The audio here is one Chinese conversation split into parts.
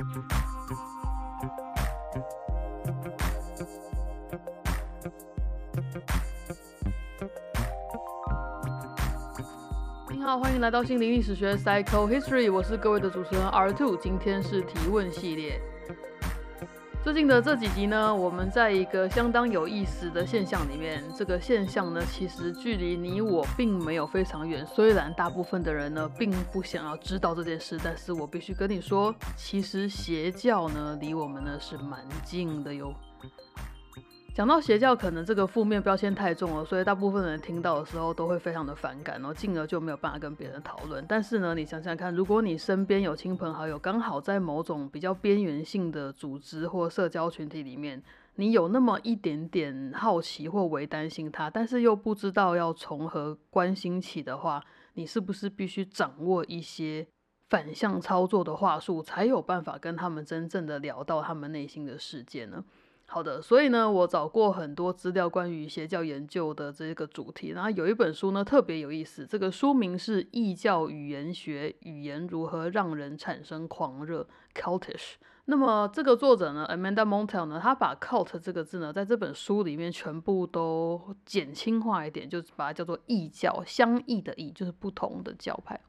你好，欢迎来到心灵历史学 Psycho History，我是各位的主持人 R Two，今天是提问系列。最近的这几集呢，我们在一个相当有意思的现象里面，这个现象呢，其实距离你我并没有非常远。虽然大部分的人呢，并不想要知道这件事，但是我必须跟你说，其实邪教呢，离我们呢是蛮近的哟。讲到邪教，可能这个负面标签太重了，所以大部分人听到的时候都会非常的反感，然后进而就没有办法跟别人讨论。但是呢，你想想看，如果你身边有亲朋好友刚好在某种比较边缘性的组织或社交群体里面，你有那么一点点好奇或为担心他，但是又不知道要从何关心起的话，你是不是必须掌握一些反向操作的话术，才有办法跟他们真正的聊到他们内心的世界呢？好的，所以呢，我找过很多资料关于邪教研究的这个主题，然后有一本书呢特别有意思，这个书名是《异教语言学：语言如何让人产生狂热》（Cultish）。那么这个作者呢，Amanda Montel 呢，他把 cult 这个字呢，在这本书里面全部都减轻化一点，就是把它叫做异教，相异的异，就是不同的教派。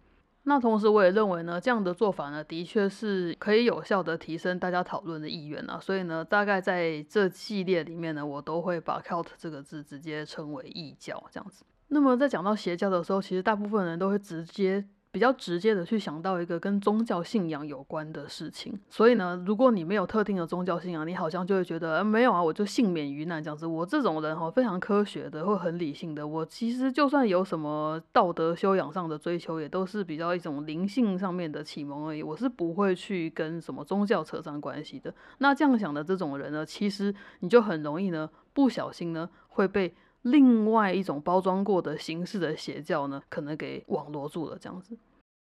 那同时，我也认为呢，这样的做法呢，的确是可以有效的提升大家讨论的意愿啊。所以呢，大概在这系列里面呢，我都会把 cult 这个字直接称为异教这样子。那么在讲到邪教的时候，其实大部分人都会直接。比较直接的去想到一个跟宗教信仰有关的事情，所以呢，如果你没有特定的宗教信仰，你好像就会觉得，没有啊，我就幸免于难这样子。我这种人哈，非常科学的，或很理性的，我其实就算有什么道德修养上的追求，也都是比较一种灵性上面的启蒙而已。我是不会去跟什么宗教扯上关系的。那这样想的这种人呢，其实你就很容易呢，不小心呢，会被。另外一种包装过的形式的邪教呢，可能给网罗住了这样子。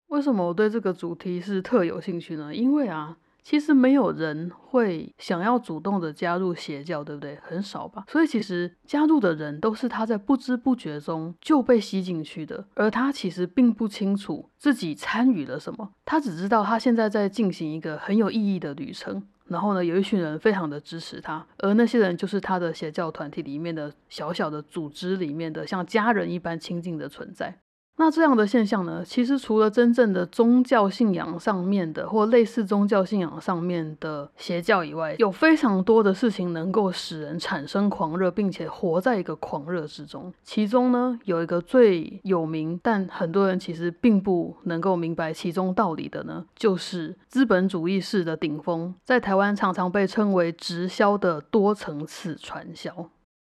为什么我对这个主题是特有兴趣呢？因为啊，其实没有人会想要主动的加入邪教，对不对？很少吧。所以其实加入的人都是他在不知不觉中就被吸进去的，而他其实并不清楚自己参与了什么，他只知道他现在在进行一个很有意义的旅程。然后呢，有一群人非常的支持他，而那些人就是他的邪教团体里面的小小的组织里面的像家人一般亲近的存在。那这样的现象呢，其实除了真正的宗教信仰上面的或类似宗教信仰上面的邪教以外，有非常多的事情能够使人产生狂热，并且活在一个狂热之中。其中呢，有一个最有名，但很多人其实并不能够明白其中道理的呢，就是资本主义式的顶峰，在台湾常常被称为直销的多层次传销。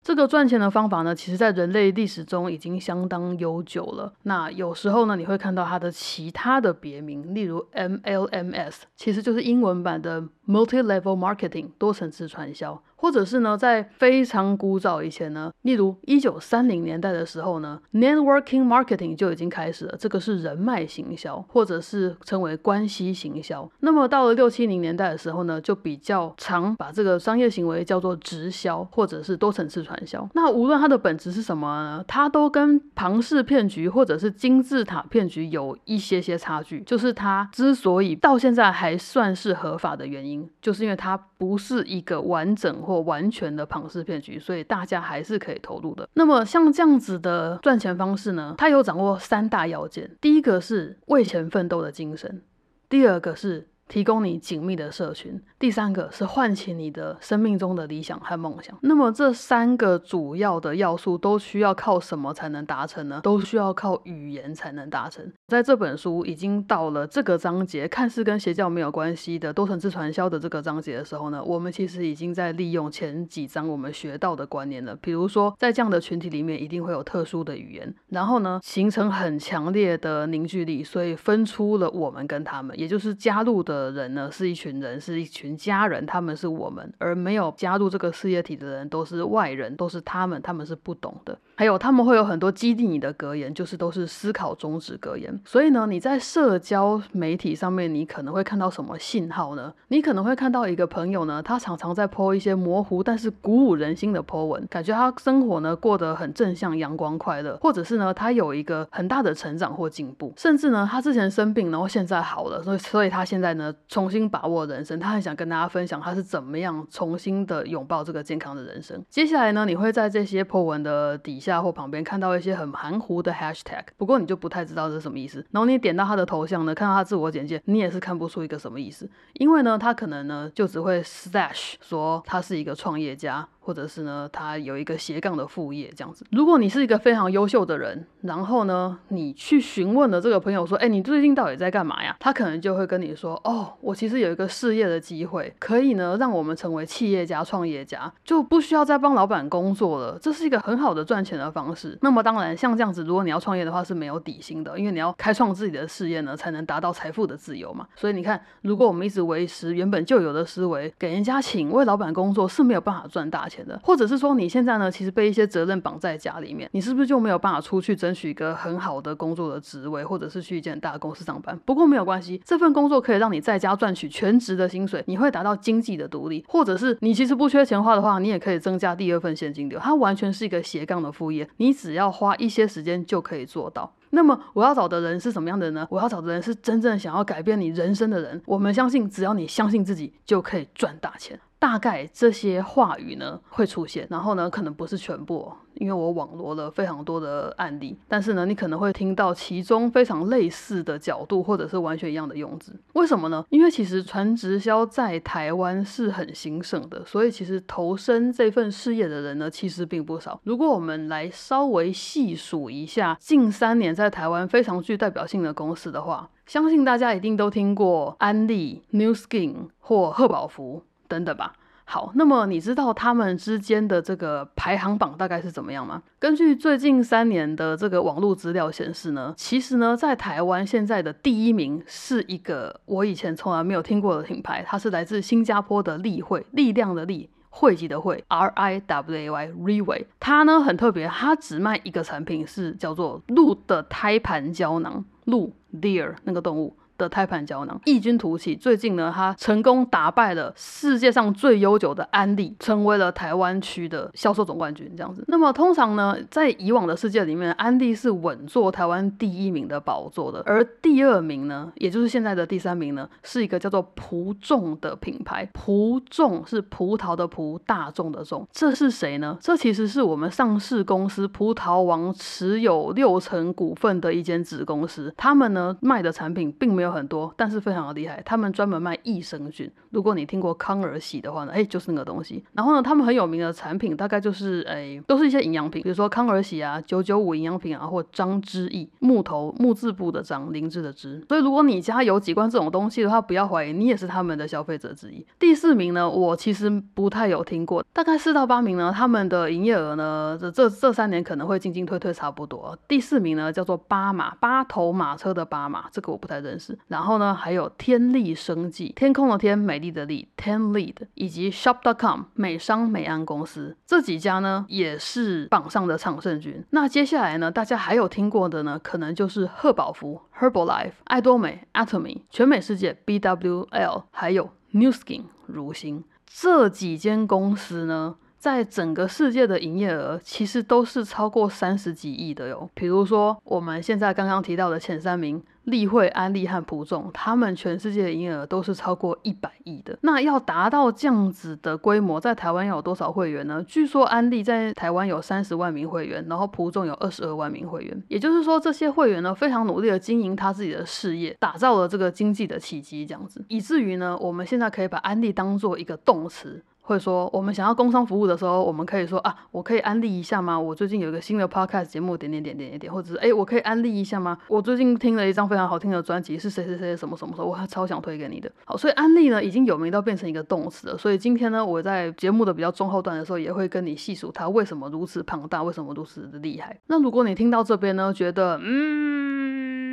这个赚钱的方法呢，其实在人类历史中已经相当悠久了。那有时候呢，你会看到它的其他的别名，例如 MLMs，其实就是英文版的 Multi-Level Marketing，多层次传销。或者是呢，在非常古早以前呢，例如一九三零年代的时候呢，networking marketing 就已经开始了，这个是人脉行销，或者是称为关系行销。那么到了六七零年代的时候呢，就比较常把这个商业行为叫做直销，或者是多层次传销。那无论它的本质是什么呢，它都跟庞氏骗局或者是金字塔骗局有一些些差距。就是它之所以到现在还算是合法的原因，就是因为它不是一个完整或完全的庞氏骗局，所以大家还是可以投入的。那么像这样子的赚钱方式呢，它有掌握三大要件：第一个是为钱奋斗的精神，第二个是。提供你紧密的社群，第三个是唤起你的生命中的理想和梦想。那么这三个主要的要素都需要靠什么才能达成呢？都需要靠语言才能达成。在这本书已经到了这个章节，看似跟邪教没有关系的多层次传销的这个章节的时候呢，我们其实已经在利用前几章我们学到的观念了。比如说，在这样的群体里面，一定会有特殊的语言，然后呢，形成很强烈的凝聚力，所以分出了我们跟他们，也就是加入的。的人呢，是一群人，是一群家人，他们是我们，而没有加入这个事业体的人都是外人，都是他们，他们是不懂的。还有他们会有很多激励你的格言，就是都是思考终止格言。所以呢，你在社交媒体上面，你可能会看到什么信号呢？你可能会看到一个朋友呢，他常常在 po 一些模糊但是鼓舞人心的 po 文，感觉他生活呢过得很正向、阳光、快乐，或者是呢他有一个很大的成长或进步，甚至呢他之前生病，然后现在好了，所以所以他现在呢重新把握人生，他很想跟大家分享他是怎么样重新的拥抱这个健康的人生。接下来呢，你会在这些 po 文的底下或旁边看到一些很含糊的 hashtag，不过你就不太知道这是什么意思。然后你点到他的头像呢，看到他自我简介，你也是看不出一个什么意思，因为呢他可能呢就只会 slash 说他是一个创业家。或者是呢，他有一个斜杠的副业这样子。如果你是一个非常优秀的人，然后呢，你去询问了这个朋友说，哎，你最近到底在干嘛呀？他可能就会跟你说，哦，我其实有一个事业的机会，可以呢让我们成为企业家、创业家，就不需要再帮老板工作了。这是一个很好的赚钱的方式。那么当然，像这样子，如果你要创业的话是没有底薪的，因为你要开创自己的事业呢，才能达到财富的自由嘛。所以你看，如果我们一直维持原本就有的思维，给人家请为老板工作是没有办法赚大钱钱的，或者是说你现在呢，其实被一些责任绑在家里面，你是不是就没有办法出去争取一个很好的工作的职位，或者是去一间大公司上班？不过没有关系，这份工作可以让你在家赚取全职的薪水，你会达到经济的独立，或者是你其实不缺钱花的话，你也可以增加第二份现金流，它完全是一个斜杠的副业，你只要花一些时间就可以做到。那么我要找的人是什么样的人呢？我要找的人是真正想要改变你人生的人。我们相信，只要你相信自己，就可以赚大钱。大概这些话语呢会出现，然后呢可能不是全部，因为我网罗了非常多的案例，但是呢你可能会听到其中非常类似的角度，或者是完全一样的用字。为什么呢？因为其实传直销在台湾是很兴盛的，所以其实投身这份事业的人呢其实并不少。如果我们来稍微细数一下近三年在台湾非常具代表性的公司的话，相信大家一定都听过安利、New Skin 或贺宝福。等等吧。好，那么你知道他们之间的这个排行榜大概是怎么样吗？根据最近三年的这个网络资料显示呢，其实呢，在台湾现在的第一名是一个我以前从来没有听过的品牌，它是来自新加坡的立汇，力量的力，汇集的汇，R I W A Y Riway。它呢很特别，它只卖一个产品，是叫做鹿的胎盘胶囊，鹿 Deer 那个动物。的胎盘胶囊异军突起，最近呢，它成功打败了世界上最悠久的安利，成为了台湾区的销售总冠军。这样子，那么通常呢，在以往的世界里面，安利是稳坐台湾第一名的宝座的，而第二名呢，也就是现在的第三名呢，是一个叫做葡众的品牌。葡众是葡萄的葡，大众的众，这是谁呢？这其实是我们上市公司葡萄王持有六成股份的一间子公司，他们呢卖的产品并没有。有很多，但是非常的厉害。他们专门卖益生菌。如果你听过康尔喜的话呢，哎，就是那个东西。然后呢，他们很有名的产品大概就是哎，都是一些营养品，比如说康尔喜啊、九九五营养品啊，或张之意木头木字部的张灵芝的芝。所以如果你家有几罐这种东西的话，不要怀疑，你也是他们的消费者之一。第四名呢，我其实不太有听过，大概四到八名呢，他们的营业额呢，这这这三年可能会进进退退差不多。第四名呢，叫做巴马八头马车的巴马，这个我不太认识。然后呢，还有天利生技，天空的天，美丽的丽，Ten Lead，以及 Shop.com 美商美安公司这几家呢，也是榜上的常胜军。那接下来呢，大家还有听过的呢，可能就是赫宝福 Herbalife、爱多美 Atomy、全美世界 BWL，还有 New Skin 如新这几间公司呢。在整个世界的营业额其实都是超过三十几亿的哟。比如说我们现在刚刚提到的前三名，立会、安利和普众，他们全世界的营业额都是超过一百亿的。那要达到这样子的规模，在台湾要有多少会员呢？据说安利在台湾有三十万名会员，然后普众有二十二万名会员。也就是说，这些会员呢非常努力的经营他自己的事业，打造了这个经济的奇迹，这样子，以至于呢，我们现在可以把安利当做一个动词。会说，我们想要工商服务的时候，我们可以说啊，我可以安利一下吗？我最近有一个新的 podcast 节目，点点点点点点，或者是哎，我可以安利一下吗？我最近听了一张非常好听的专辑，是谁谁谁什么什么什么，我还超想推给你的。好，所以安利呢已经有名到变成一个动词了。所以今天呢，我在节目的比较中后段的时候，也会跟你细数它为什么如此庞大，为什么如此的厉害。那如果你听到这边呢，觉得嗯，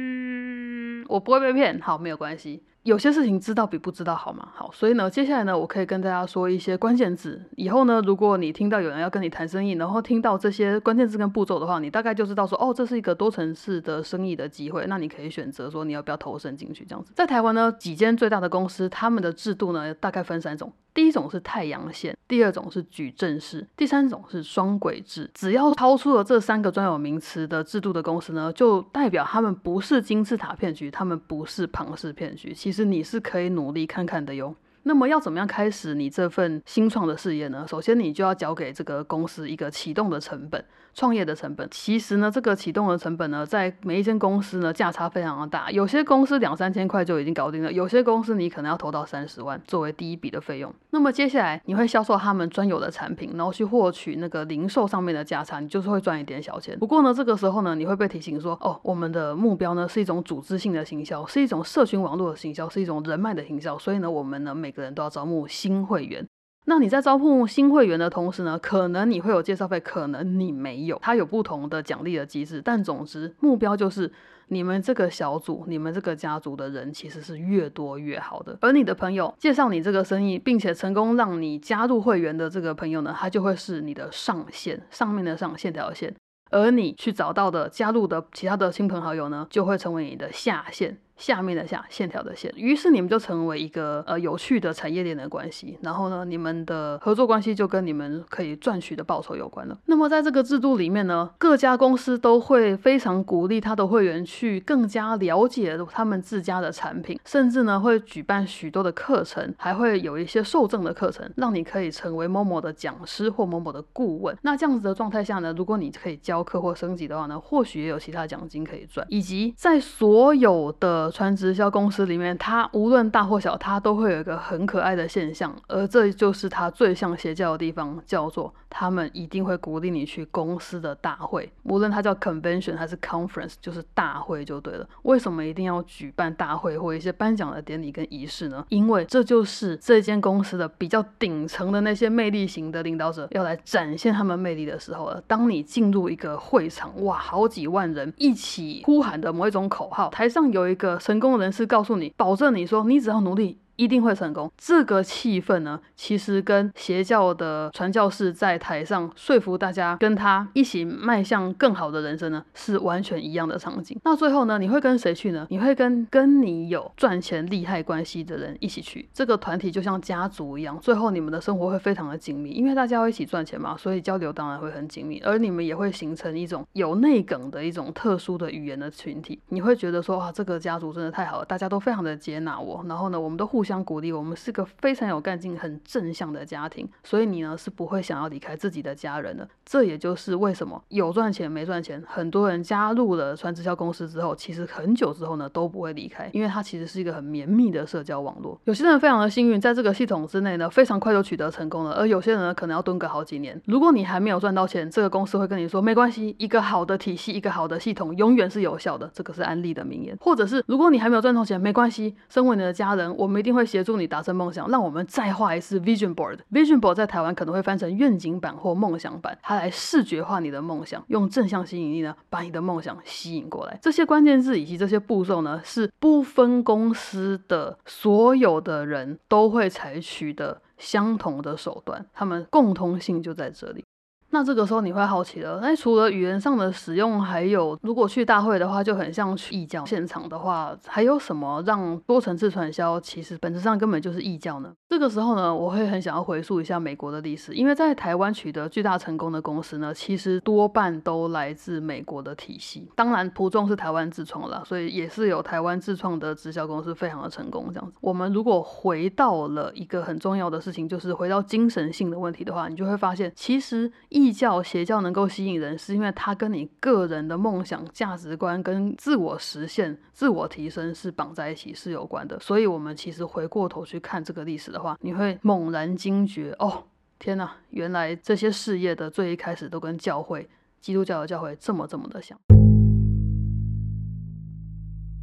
我不会被骗，好，没有关系。有些事情知道比不知道好嘛？好，所以呢，接下来呢，我可以跟大家说一些关键字。以后呢，如果你听到有人要跟你谈生意，然后听到这些关键字跟步骤的话，你大概就知道说，哦，这是一个多层次的生意的机会。那你可以选择说，你要不要投身进去这样子。在台湾呢，几间最大的公司，他们的制度呢，大概分三种。第一种是太阳线，第二种是矩阵式，第三种是双轨制。只要超出了这三个专有名词的制度的公司呢，就代表他们不是金字塔骗局，他们不是庞氏骗局。其其实你是可以努力看看的哟。那么要怎么样开始你这份新创的事业呢？首先你就要交给这个公司一个启动的成本。创业的成本，其实呢，这个启动的成本呢，在每一间公司呢，价差非常的大。有些公司两三千块就已经搞定了，有些公司你可能要投到三十万作为第一笔的费用。那么接下来你会销售他们专有的产品，然后去获取那个零售上面的价差，你就是会赚一点小钱。不过呢，这个时候呢，你会被提醒说，哦，我们的目标呢是一种组织性的行销，是一种社群网络的行销，是一种人脉的行销，所以呢，我们呢每个人都要招募新会员。那你在招募新会员的同时呢，可能你会有介绍费，可能你没有，它有不同的奖励的机制。但总之，目标就是你们这个小组、你们这个家族的人其实是越多越好的。而你的朋友介绍你这个生意，并且成功让你加入会员的这个朋友呢，他就会是你的上线，上面的上线条线。而你去找到的加入的其他的亲朋好友呢，就会成为你的下线。下面的下线条的线，于是你们就成为一个呃有趣的产业链的关系，然后呢，你们的合作关系就跟你们可以赚取的报酬有关了。那么在这个制度里面呢，各家公司都会非常鼓励他的会员去更加了解他们自家的产品，甚至呢会举办许多的课程，还会有一些受证的课程，让你可以成为某某的讲师或某某的顾问。那这样子的状态下呢，如果你可以教课或升级的话呢，或许也有其他奖金可以赚，以及在所有的传直销公司里面，它无论大或小，它都会有一个很可爱的现象，而这就是它最像邪教的地方，叫做他们一定会鼓励你去公司的大会，无论它叫 convention 还是 conference，就是大会就对了。为什么一定要举办大会或一些颁奖的典礼跟仪式呢？因为这就是这间公司的比较顶层的那些魅力型的领导者要来展现他们魅力的时候了。当你进入一个会场，哇，好几万人一起呼喊的某一种口号，台上有一个。成功人士告诉你，保证你说，你只要努力。一定会成功。这个气氛呢，其实跟邪教的传教士在台上说服大家跟他一起迈向更好的人生呢，是完全一样的场景。那最后呢，你会跟谁去呢？你会跟跟你有赚钱利害关系的人一起去。这个团体就像家族一样，最后你们的生活会非常的紧密，因为大家要一起赚钱嘛，所以交流当然会很紧密。而你们也会形成一种有内梗的一种特殊的语言的群体。你会觉得说，哇，这个家族真的太好了，大家都非常的接纳我。然后呢，我们都互相。相鼓励，我们是个非常有干劲、很正向的家庭，所以你呢是不会想要离开自己的家人的。这也就是为什么有赚钱没赚钱，很多人加入了传直销公司之后，其实很久之后呢都不会离开，因为它其实是一个很绵密的社交网络。有些人非常的幸运，在这个系统之内呢，非常快就取得成功了，而有些人呢可能要蹲个好几年。如果你还没有赚到钱，这个公司会跟你说没关系，一个好的体系，一个好的系统永远是有效的，这个是安利的名言。或者是如果你还没有赚到钱，没关系，身为你的家人，我们一定会协助你达成。梦想，让我们再画一次 vision board。vision board 在台湾可能会翻成愿景版或梦想版，它来视觉化你的梦想，用正向吸引力呢，把你的梦想吸引过来。这些关键字以及这些步骤呢，是不分公司的所有的人都会采取的相同的手段，他们共通性就在这里。那这个时候你会好奇了，那除了语言上的使用，还有如果去大会的话，就很像去异教现场的话，还有什么让多层次传销其实本质上根本就是异教呢？这个时候呢，我会很想要回溯一下美国的历史，因为在台湾取得巨大成功的公司呢，其实多半都来自美国的体系。当然，普众是台湾自创了，所以也是有台湾自创的直销公司非常的成功。这样子，我们如果回到了一个很重要的事情，就是回到精神性的问题的话，你就会发现，其实一异教邪教能够吸引人，是因为它跟你个人的梦想、价值观跟自我实现、自我提升是绑在一起，是有关的。所以，我们其实回过头去看这个历史的话，你会猛然惊觉：哦，天哪，原来这些事业的最一开始都跟教会、基督教的教会这么这么的像。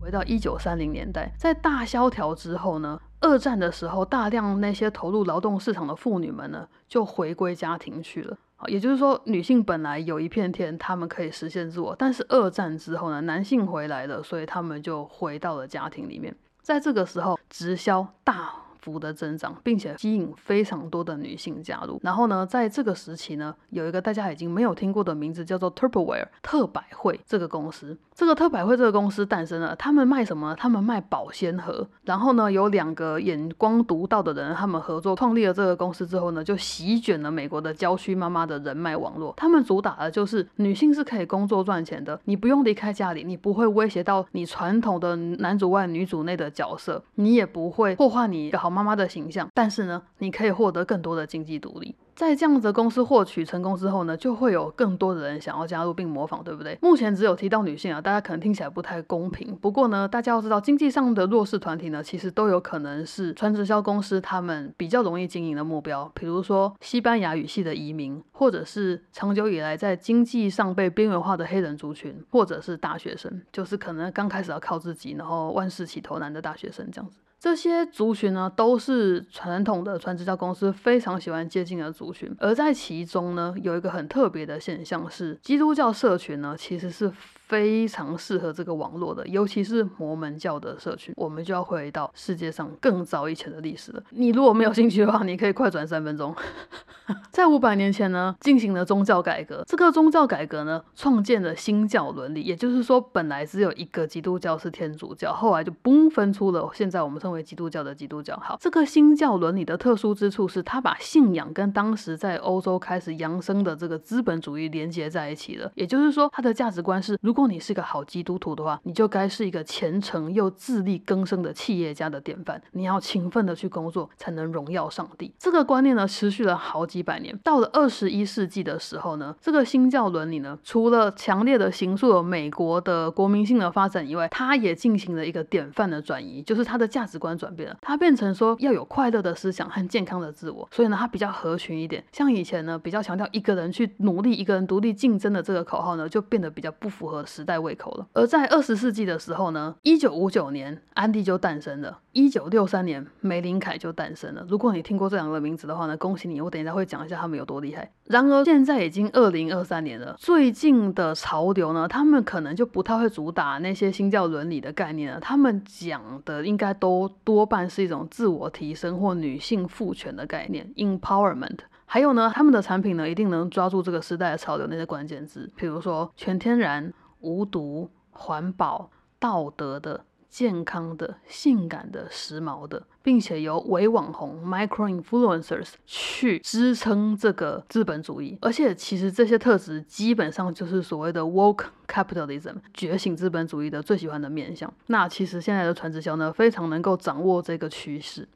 回到一九三零年代，在大萧条之后呢？二战的时候，大量那些投入劳动市场的妇女们呢，就回归家庭去了。也就是说，女性本来有一片天，她们可以实现自我，但是二战之后呢，男性回来了，所以他们就回到了家庭里面。在这个时候，直销大。幅的增长，并且吸引非常多的女性加入。然后呢，在这个时期呢，有一个大家已经没有听过的名字，叫做 Tupperware 特百惠这个公司。这个特百惠这个公司诞生了，他们卖什么？他们卖保鲜盒。然后呢，有两个眼光独到的人，他们合作创立了这个公司之后呢，就席卷了美国的郊区妈妈的人脉网络。他们主打的就是女性是可以工作赚钱的，你不用离开家里，你不会威胁到你传统的男主外女主内的角色，你也不会破坏你好。妈妈妈的形象，但是呢，你可以获得更多的经济独立。在这样子的公司获取成功之后呢，就会有更多的人想要加入并模仿，对不对？目前只有提到女性啊，大家可能听起来不太公平。不过呢，大家要知道，经济上的弱势团体呢，其实都有可能是传直销公司他们比较容易经营的目标。比如说西班牙语系的移民，或者是长久以来在经济上被边缘化的黑人族群，或者是大学生，就是可能刚开始要靠自己，然后万事起头难的大学生这样子。这些族群呢，都是传统的传直销公司非常喜欢接近的族群，而在其中呢，有一个很特别的现象是，基督教社群呢，其实是。非常适合这个网络的，尤其是摩门教的社群，我们就要回到世界上更早以前的历史了。你如果没有兴趣的话，你可以快转三分钟。在五百年前呢，进行了宗教改革。这个宗教改革呢，创建了新教伦理，也就是说，本来只有一个基督教是天主教，后来就嘣分出了现在我们称为基督教的基督教。好，这个新教伦理的特殊之处是，它把信仰跟当时在欧洲开始扬升的这个资本主义连接在一起了。也就是说，它的价值观是如如如果你是个好基督徒的话，你就该是一个虔诚又自力更生的企业家的典范。你要勤奋的去工作，才能荣耀上帝。这个观念呢，持续了好几百年。到了二十一世纪的时候呢，这个新教伦理呢，除了强烈的形塑了美国的国民性的发展以外，它也进行了一个典范的转移，就是它的价值观转变了。它变成说要有快乐的思想和健康的自我，所以呢，它比较合群一点。像以前呢，比较强调一个人去努力，一个人独立竞争的这个口号呢，就变得比较不符合。时代胃口了。而在二十世纪的时候呢，一九五九年，安迪就诞生了；一九六三年，梅林凯就诞生了。如果你听过这两个名字的话呢，恭喜你！我等一下会讲一下他们有多厉害。然而现在已经二零二三年了，最近的潮流呢，他们可能就不太会主打那些新教伦理的概念了。他们讲的应该都多半是一种自我提升或女性赋权的概念，empowerment。还有呢，他们的产品呢，一定能抓住这个时代的潮流那些关键字，比如说全天然。无毒、环保、道德的、健康的、性感的、时髦的，并且由伪网红 （micro influencers） 去支撑这个资本主义。而且，其实这些特质基本上就是所谓的 woke capitalism（ 觉醒资本主义）的最喜欢的面向。那其实现在的传直销呢，非常能够掌握这个趋势。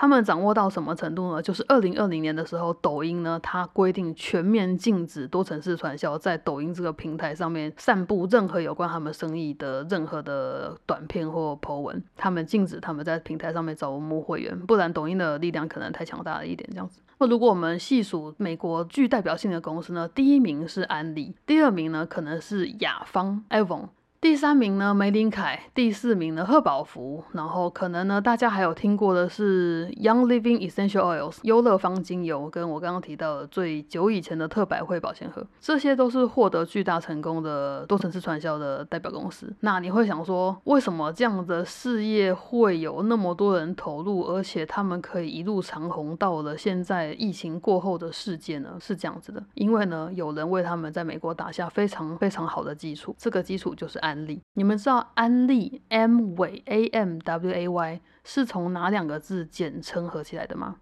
他们掌握到什么程度呢？就是二零二零年的时候，抖音呢，它规定全面禁止多层次传销在抖音这个平台上面散布任何有关他们生意的任何的短片或 po 文。他们禁止他们在平台上面招募会员，不然抖音的力量可能太强大了一点。这样子。那如果我们细数美国具代表性的公司呢，第一名是安利，第二名呢可能是雅芳 （Avon）。第三名呢，梅林凯；第四名呢，赫宝福。然后可能呢，大家还有听过的是 Young Living Essential Oils 优乐芳精油，跟我刚刚提到的最久以前的特百惠保鲜盒，这些都是获得巨大成功的多层次传销的代表公司。那你会想说，为什么这样的事业会有那么多人投入，而且他们可以一路长红到了现在疫情过后的世界呢？是这样子的，因为呢，有人为他们在美国打下非常非常好的基础，这个基础就是安利，你们知道安利 M 尾 A M W A Y 是从哪两个字简称合起来的吗？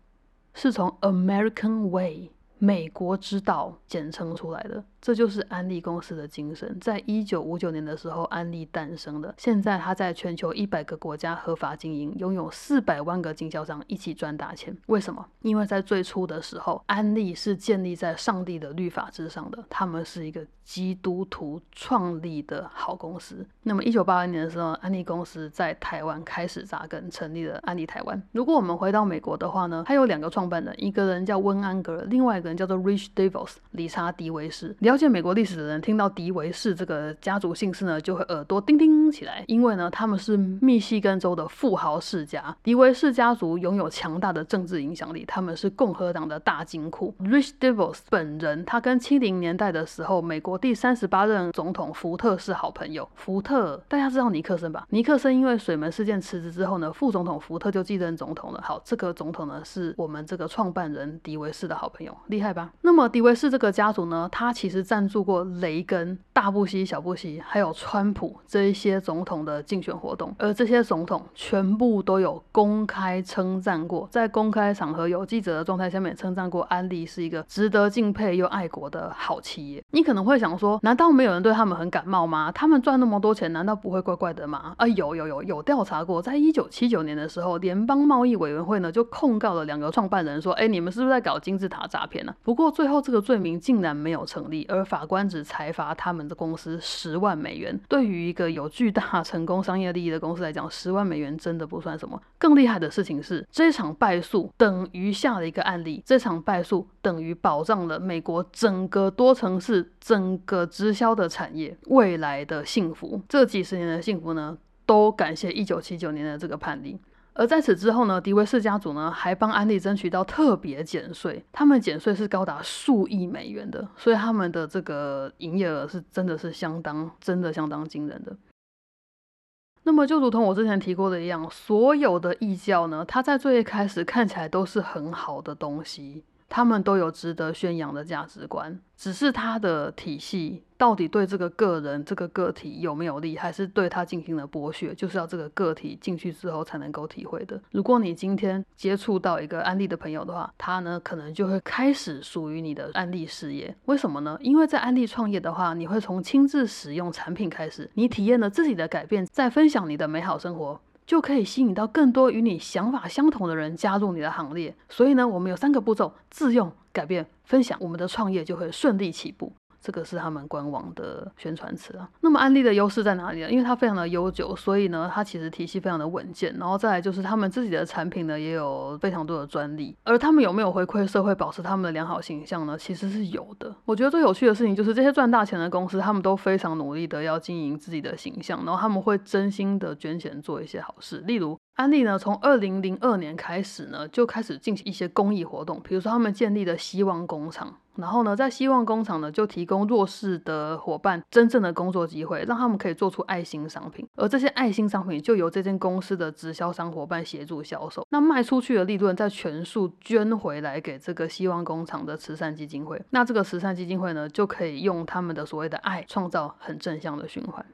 是从 American Way 美国之道简称出来的。这就是安利公司的精神。在一九五九年的时候，安利诞生的。现在它在全球一百个国家合法经营，拥有四百万个经销商一起赚大钱。为什么？因为在最初的时候，安利是建立在上帝的律法之上的。他们是一个基督徒创立的好公司。那么一九八二年的时候，安利公司在台湾开始扎根，成立了安利台湾。如果我们回到美国的话呢，它有两个创办人，一个人叫温安格尔，另外一个人叫做 Rich Devos 理查迪维斯。了了解美国历史的人听到迪维士这个家族姓氏呢，就会耳朵叮叮起来，因为呢，他们是密西根州的富豪世家。迪维士家族拥有强大的政治影响力，他们是共和党的大金库。Rich DeVos 本人，他跟七零年代的时候美国第三十八任总统福特是好朋友。福特，大家知道尼克森吧？尼克森因为水门事件辞职之后呢，副总统福特就继任总统了。好，这个总统呢，是我们这个创办人迪维士的好朋友，厉害吧？那么迪维士这个家族呢，他其实赞助过雷根、大布希、小布希，还有川普这一些总统的竞选活动，而这些总统全部都有公开称赞过，在公开场合有记者的状态下面称赞过安利是一个值得敬佩又爱国的好企业。你可能会想说，难道没有人对他们很感冒吗？他们赚那么多钱，难道不会怪怪的吗？啊，有有有有调查过，在一九七九年的时候，联邦贸易委员会呢就控告了两个创办人说，哎，你们是不是在搞金字塔诈骗呢？不过最后这个罪名竟然没有成立，而法官只裁罚他们的公司十万美元。对于一个有巨大成功商业利益的公司来讲，十万美元真的不算什么。更厉害的事情是，这场败诉等于下了一个案例，这场败诉等于保障了美国整个多城市、整个直销的产业未来的幸福。这几十年的幸福呢，都感谢一九七九年的这个判例。而在此之后呢，迪维士家族呢还帮安利争取到特别减税，他们减税是高达数亿美元的，所以他们的这个营业额是真的是相当，真的相当惊人的。那么就如同我之前提过的一样，所有的异教呢，它在最一开始看起来都是很好的东西。他们都有值得宣扬的价值观，只是他的体系到底对这个个人、这个个体有没有利，还是对他进行了剥削，就是要这个个体进去之后才能够体会的。如果你今天接触到一个安利的朋友的话，他呢可能就会开始属于你的安利事业。为什么呢？因为在安利创业的话，你会从亲自使用产品开始，你体验了自己的改变，再分享你的美好生活。就可以吸引到更多与你想法相同的人加入你的行列。所以呢，我们有三个步骤：自用、改变、分享，我们的创业就会顺利起步。这个是他们官网的宣传词啊。那么安利的优势在哪里呢？因为它非常的悠久，所以呢，它其实体系非常的稳健。然后再来就是他们自己的产品呢，也有非常多的专利。而他们有没有回馈社会，保持他们的良好形象呢？其实是有的。我觉得最有趣的事情就是这些赚大钱的公司，他们都非常努力的要经营自己的形象，然后他们会真心的捐钱做一些好事，例如。安利呢，从二零零二年开始呢，就开始进行一些公益活动，比如说他们建立的希望工厂，然后呢，在希望工厂呢，就提供弱势的伙伴真正的工作机会，让他们可以做出爱心商品，而这些爱心商品就由这间公司的直销商伙伴协助销售，那卖出去的利润再全数捐回来给这个希望工厂的慈善基金会，那这个慈善基金会呢，就可以用他们的所谓的爱，创造很正向的循环。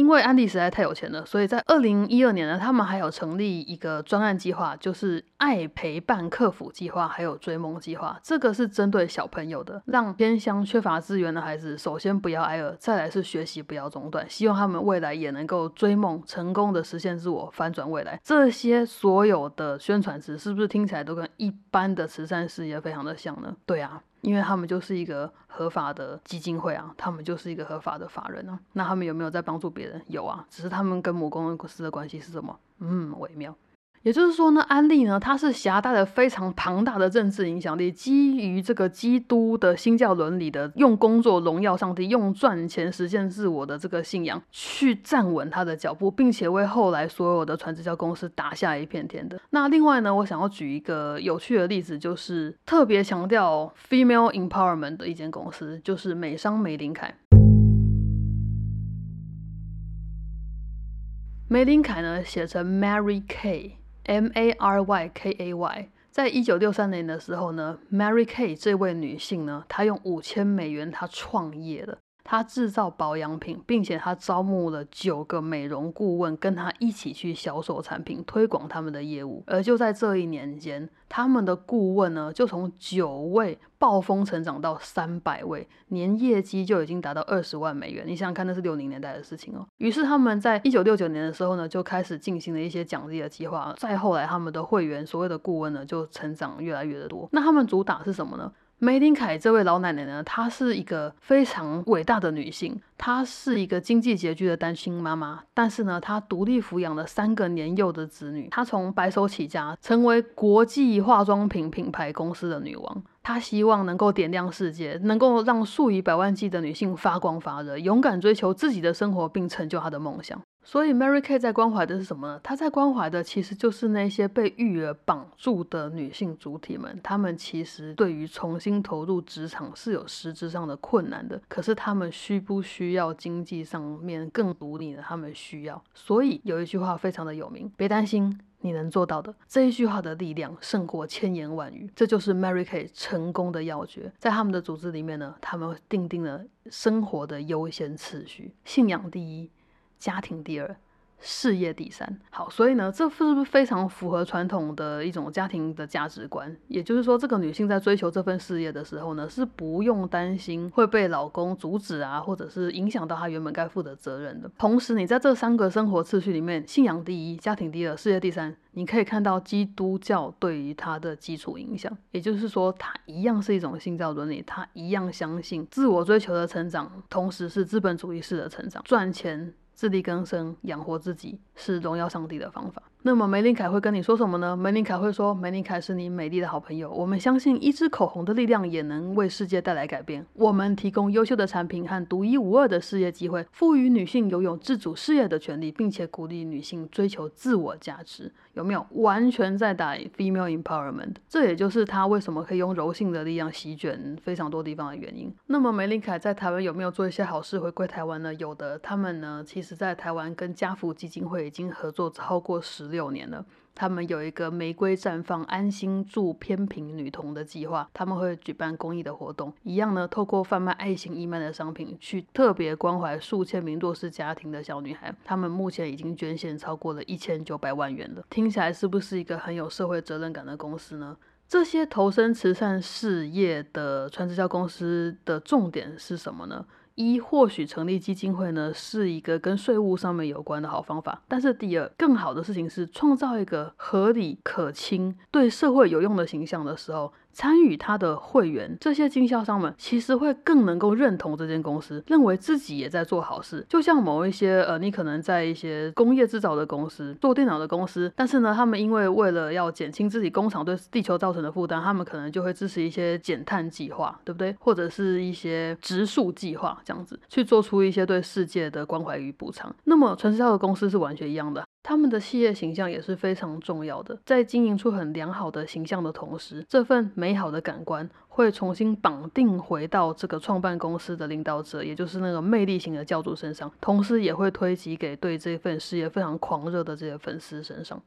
因为安迪实在太有钱了，所以在二零一二年呢，他们还有成立一个专案计划，就是爱陪伴客服计划，还有追梦计划。这个是针对小朋友的，让偏乡缺乏资源的孩子，首先不要挨饿，再来是学习不要中断，希望他们未来也能够追梦，成功的实现自我，翻转未来。这些所有的宣传词，是不是听起来都跟一般的慈善事业非常的像呢？对啊。因为他们就是一个合法的基金会啊，他们就是一个合法的法人啊。那他们有没有在帮助别人？有啊，只是他们跟母公司的关系是什么？嗯，微妙。也就是说呢，安利呢，它是携带了非常庞大的政治影响力，基于这个基督的新教伦理的，用工作荣耀上帝，用赚钱实现自我的这个信仰，去站稳他的脚步，并且为后来所有的传直销公司打下一片天的。那另外呢，我想要举一个有趣的例子，就是特别强调 female empowerment 的一间公司，就是美商玫琳凯。玫琳凯呢，写成 Mary Kay。M A R Y K A Y，在一九六三年的时候呢，Mary Kay 这位女性呢，她用五千美元，她创业了。他制造保养品，并且他招募了九个美容顾问，跟他一起去销售产品，推广他们的业务。而就在这一年间，他们的顾问呢，就从九位暴风成长到三百位，年业绩就已经达到二十万美元。你想想看，那是六零年代的事情哦。于是他们在一九六九年的时候呢，就开始进行了一些奖励的计划。再后来，他们的会员，所谓的顾问呢，就成长越来越的多。那他们主打是什么呢？梅林凯这位老奶奶呢，她是一个非常伟大的女性，她是一个经济拮据的单亲妈妈，但是呢，她独立抚养了三个年幼的子女，她从白手起家，成为国际化妆品品牌公司的女王。她希望能够点亮世界，能够让数以百万计的女性发光发热，勇敢追求自己的生活，并成就她的梦想。所以，Mary Kay 在关怀的是什么呢？她在关怀的其实就是那些被育儿绑住的女性主体们。她们其实对于重新投入职场是有实质上的困难的。可是，她们需不需要经济上面更独立呢？她们需要。所以有一句话非常的有名：别担心，你能做到的。这一句话的力量胜过千言万语。这就是 Mary Kay 成功的要诀。在他们的组织里面呢，他们定定了生活的优先次序：信仰第一。家庭第二，事业第三。好，所以呢，这是不是非常符合传统的一种家庭的价值观？也就是说，这个女性在追求这份事业的时候呢，是不用担心会被老公阻止啊，或者是影响到她原本该负的责任的。同时，你在这三个生活次序里面，信仰第一，家庭第二，事业第三，你可以看到基督教对于她的基础影响。也就是说，她一样是一种信教伦理，她一样相信自我追求的成长，同时是资本主义式的成长，赚钱。自力更生，养活自己是荣耀上帝的方法。那么梅林凯会跟你说什么呢？梅林凯会说：“梅林凯是你美丽的好朋友，我们相信一支口红的力量也能为世界带来改变。我们提供优秀的产品和独一无二的事业机会，赋予女性拥有自主事业的权利，并且鼓励女性追求自我价值。有没有完全在打 female empowerment？这也就是他为什么可以用柔性的力量席卷非常多地方的原因。那么梅林凯在台湾有没有做一些好事回归台湾呢？有的，他们呢，其实在台湾跟家福基金会已经合作超过十。六年了，他们有一个玫瑰绽放、安心助偏贫女童的计划，他们会举办公益的活动，一样呢，透过贩卖爱心义卖的商品，去特别关怀数千名弱势家庭的小女孩。他们目前已经捐献超过了一千九百万元了，听起来是不是一个很有社会责任感的公司呢？这些投身慈善事业的传直销公司的重点是什么呢？一或许成立基金会呢，是一个跟税务上面有关的好方法。但是第二，更好的事情是创造一个合理、可亲、对社会有用的形象的时候。参与他的会员，这些经销商们其实会更能够认同这间公司，认为自己也在做好事。就像某一些呃，你可能在一些工业制造的公司做电脑的公司，但是呢，他们因为为了要减轻自己工厂对地球造成的负担，他们可能就会支持一些减碳计划，对不对？或者是一些植树计划，这样子去做出一些对世界的关怀与补偿。那么，传销的公司是完全一样的。他们的企业形象也是非常重要的，在经营出很良好的形象的同时，这份美好的感官会重新绑定回到这个创办公司的领导者，也就是那个魅力型的教主身上，同时也会推及给对这份事业非常狂热的这些粉丝身上。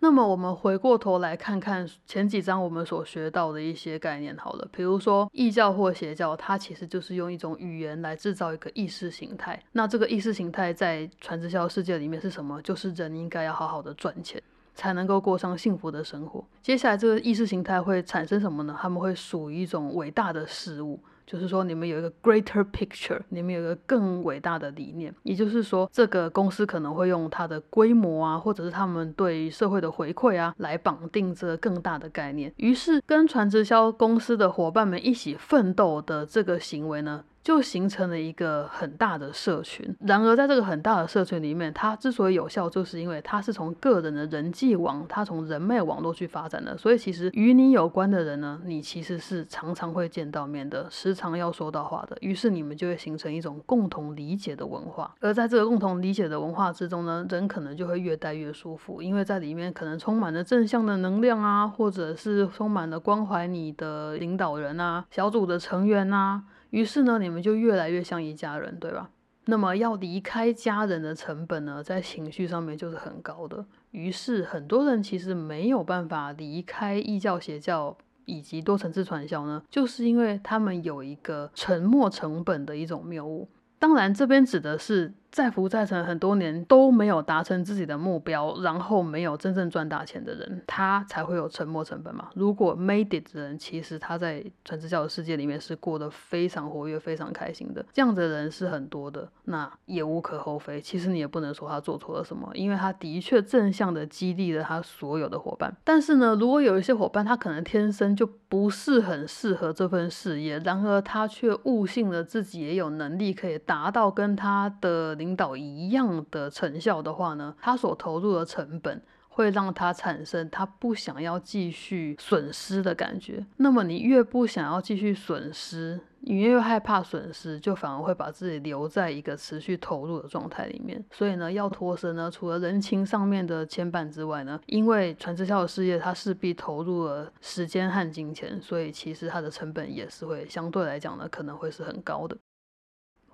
那么我们回过头来看看前几章我们所学到的一些概念，好了，比如说异教或邪教，它其实就是用一种语言来制造一个意识形态。那这个意识形态在传直销世界里面是什么？就是人应该要好好的赚钱，才能够过上幸福的生活。接下来这个意识形态会产生什么呢？他们会属于一种伟大的事物。就是说，你们有一个 greater picture，你们有一个更伟大的理念。也就是说，这个公司可能会用它的规模啊，或者是他们对社会的回馈啊，来绑定这个更大的概念。于是，跟传直销公司的伙伴们一起奋斗的这个行为呢？就形成了一个很大的社群。然而，在这个很大的社群里面，它之所以有效，就是因为它是从个人的人际网，它从人脉网络去发展的。所以，其实与你有关的人呢，你其实是常常会见到面的，时常要说到话的。于是，你们就会形成一种共同理解的文化。而在这个共同理解的文化之中呢，人可能就会越待越舒服，因为在里面可能充满了正向的能量啊，或者是充满了关怀你的领导人啊、小组的成员啊。于是呢，你们就越来越像一家人，对吧？那么要离开家人的成本呢，在情绪上面就是很高的。于是很多人其实没有办法离开异教邪教以及多层次传销呢，就是因为他们有一个沉没成本的一种谬误。当然，这边指的是。在福在成很多年都没有达成自己的目标，然后没有真正赚大钱的人，他才会有沉没成本嘛。如果 made it 的人，其实他在传直教的世界里面是过得非常活跃、非常开心的，这样的人是很多的，那也无可厚非。其实你也不能说他做错了什么，因为他的确正向的激励了他所有的伙伴。但是呢，如果有一些伙伴他可能天生就不是很适合这份事业，然而他却悟性了自己也有能力可以达到跟他的领导一样的成效的话呢，他所投入的成本。会让他产生他不想要继续损失的感觉。那么你越不想要继续损失，你越害怕损失，就反而会把自己留在一个持续投入的状态里面。所以呢，要脱身呢，除了人情上面的牵绊之外呢，因为传直销的事业，它势必投入了时间和金钱，所以其实它的成本也是会相对来讲呢，可能会是很高的。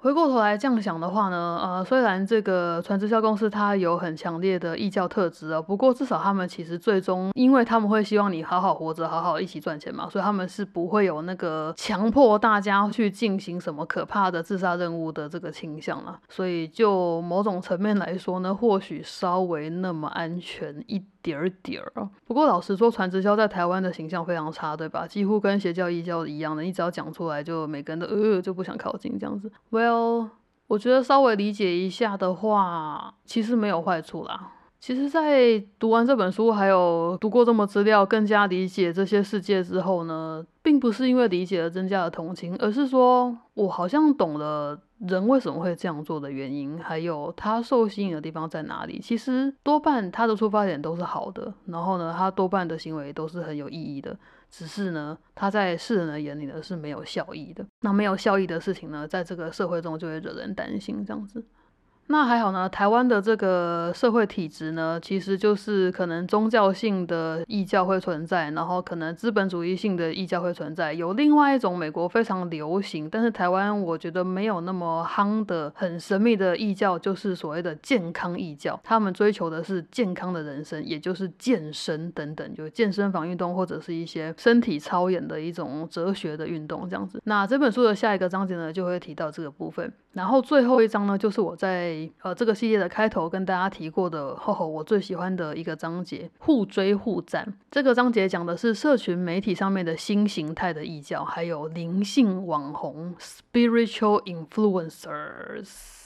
回过头来这样想的话呢，呃，虽然这个传直销公司它有很强烈的异教特质啊，不过至少他们其实最终，因为他们会希望你好好活着，好好一起赚钱嘛，所以他们是不会有那个强迫大家去进行什么可怕的自杀任务的这个倾向了。所以就某种层面来说呢，或许稍微那么安全一。点儿点儿啊不过老实说，传直销在台湾的形象非常差，对吧？几乎跟邪教、异教一样的，你只要讲出来，就每个人都呃就不想靠近这样子。Well，我觉得稍微理解一下的话，其实没有坏处啦。其实，在读完这本书，还有读过这么资料，更加理解这些世界之后呢，并不是因为理解了增加了同情，而是说我好像懂了。人为什么会这样做的原因，还有他受吸引的地方在哪里？其实多半他的出发点都是好的，然后呢，他多半的行为都是很有意义的。只是呢，他在世人的眼里呢是没有效益的。那没有效益的事情呢，在这个社会中就会惹人担心，这样子。那还好呢，台湾的这个社会体制呢，其实就是可能宗教性的异教会存在，然后可能资本主义性的异教会存在。有另外一种美国非常流行，但是台湾我觉得没有那么夯的、很神秘的异教，就是所谓的健康异教。他们追求的是健康的人生，也就是健身等等，就健身房运动或者是一些身体操演的一种哲学的运动这样子。那这本书的下一个章节呢，就会提到这个部分。然后最后一章呢，就是我在呃这个系列的开头跟大家提过的，吼吼，我最喜欢的一个章节——互追互赞。这个章节讲的是社群媒体上面的新形态的异教，还有灵性网红 （spiritual influencers）。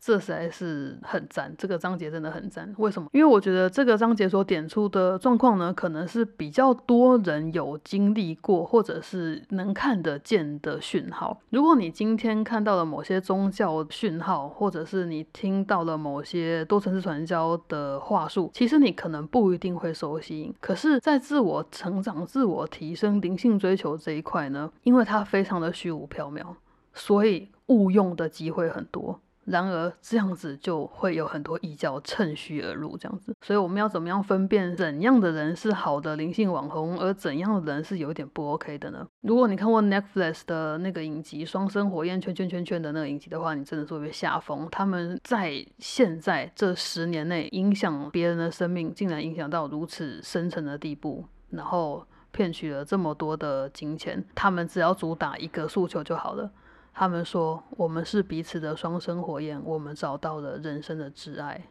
这实在是很赞，这个章节真的很赞。为什么？因为我觉得这个章节所点出的状况呢，可能是比较多人有经历过，或者是能看得见的讯号。如果你今天看到了某些宗教讯号，或者是你听到了某些多层次传销的话术，其实你可能不一定会受吸引。可是，在自我成长、自我提升、灵性追求这一块呢，因为它非常的虚无缥缈，所以误用的机会很多。然而这样子就会有很多异教趁虚而入，这样子，所以我们要怎么样分辨怎样的人是好的灵性网红，而怎样的人是有点不 OK 的呢？如果你看过 Netflix 的那个影集《双生火焰圈圈圈圈》的那个影集的话，你真的是会被吓疯。他们在现在这十年内影响别人的生命，竟然影响到如此深层的地步，然后骗取了这么多的金钱，他们只要主打一个诉求就好了。他们说：“我们是彼此的双生火焰，我们找到了人生的挚爱。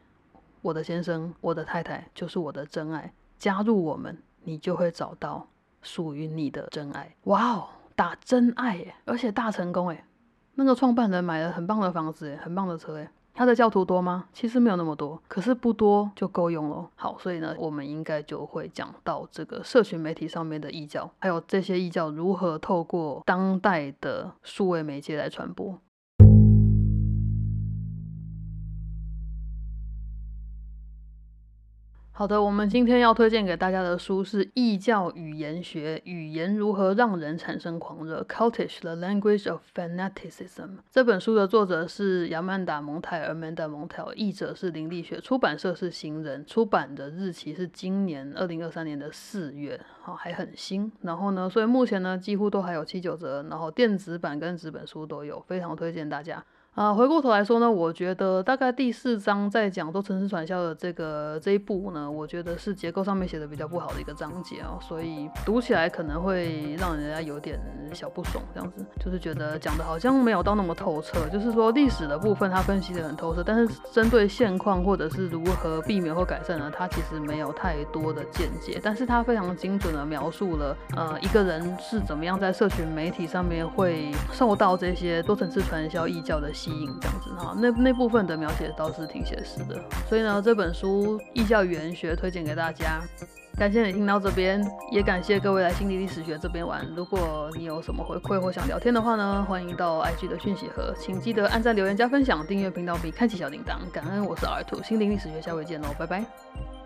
我的先生，我的太太就是我的真爱。加入我们，你就会找到属于你的真爱。”哇哦，打真爱耶，而且大成功诶。那个创办人买了很棒的房子诶，很棒的车诶。他的教徒多吗？其实没有那么多，可是不多就够用了。好，所以呢，我们应该就会讲到这个社群媒体上面的异教，还有这些异教如何透过当代的数位媒介来传播。好的，我们今天要推荐给大家的书是《异教语言学：语言如何让人产生狂热》（Cultish the Language of Fanaticism）。这本书的作者是亚曼达·蒙泰尔 （Amanda Montel），译者是林立雪，出版社是行人，出版的日期是今年二零二三年的四月，好，还很新。然后呢，所以目前呢，几乎都还有七九折，然后电子版跟纸本书都有，非常推荐大家。啊，回过头来说呢，我觉得大概第四章在讲多层次传销的这个这一步呢，我觉得是结构上面写的比较不好的一个章节啊，所以读起来可能会让人家有点小不爽，这样子就是觉得讲的好像没有到那么透彻，就是说历史的部分他分析的很透彻，但是针对现况或者是如何避免或改善呢，他其实没有太多的见解，但是他非常精准的描述了呃一个人是怎么样在社群媒体上面会受到这些多层次传销异教的吸。引这样子哈，那那部分的描写倒是挺写实的，所以呢，这本书《异教语言学》推荐给大家。感谢你听到这边，也感谢各位来心理历史学这边玩。如果你有什么回馈或想聊天的话呢，欢迎到 IG 的讯息盒，请记得按赞、留言、加分享、订阅频道并开启小铃铛。感恩，我是 R 兔心灵历史学，下回见喽，拜拜。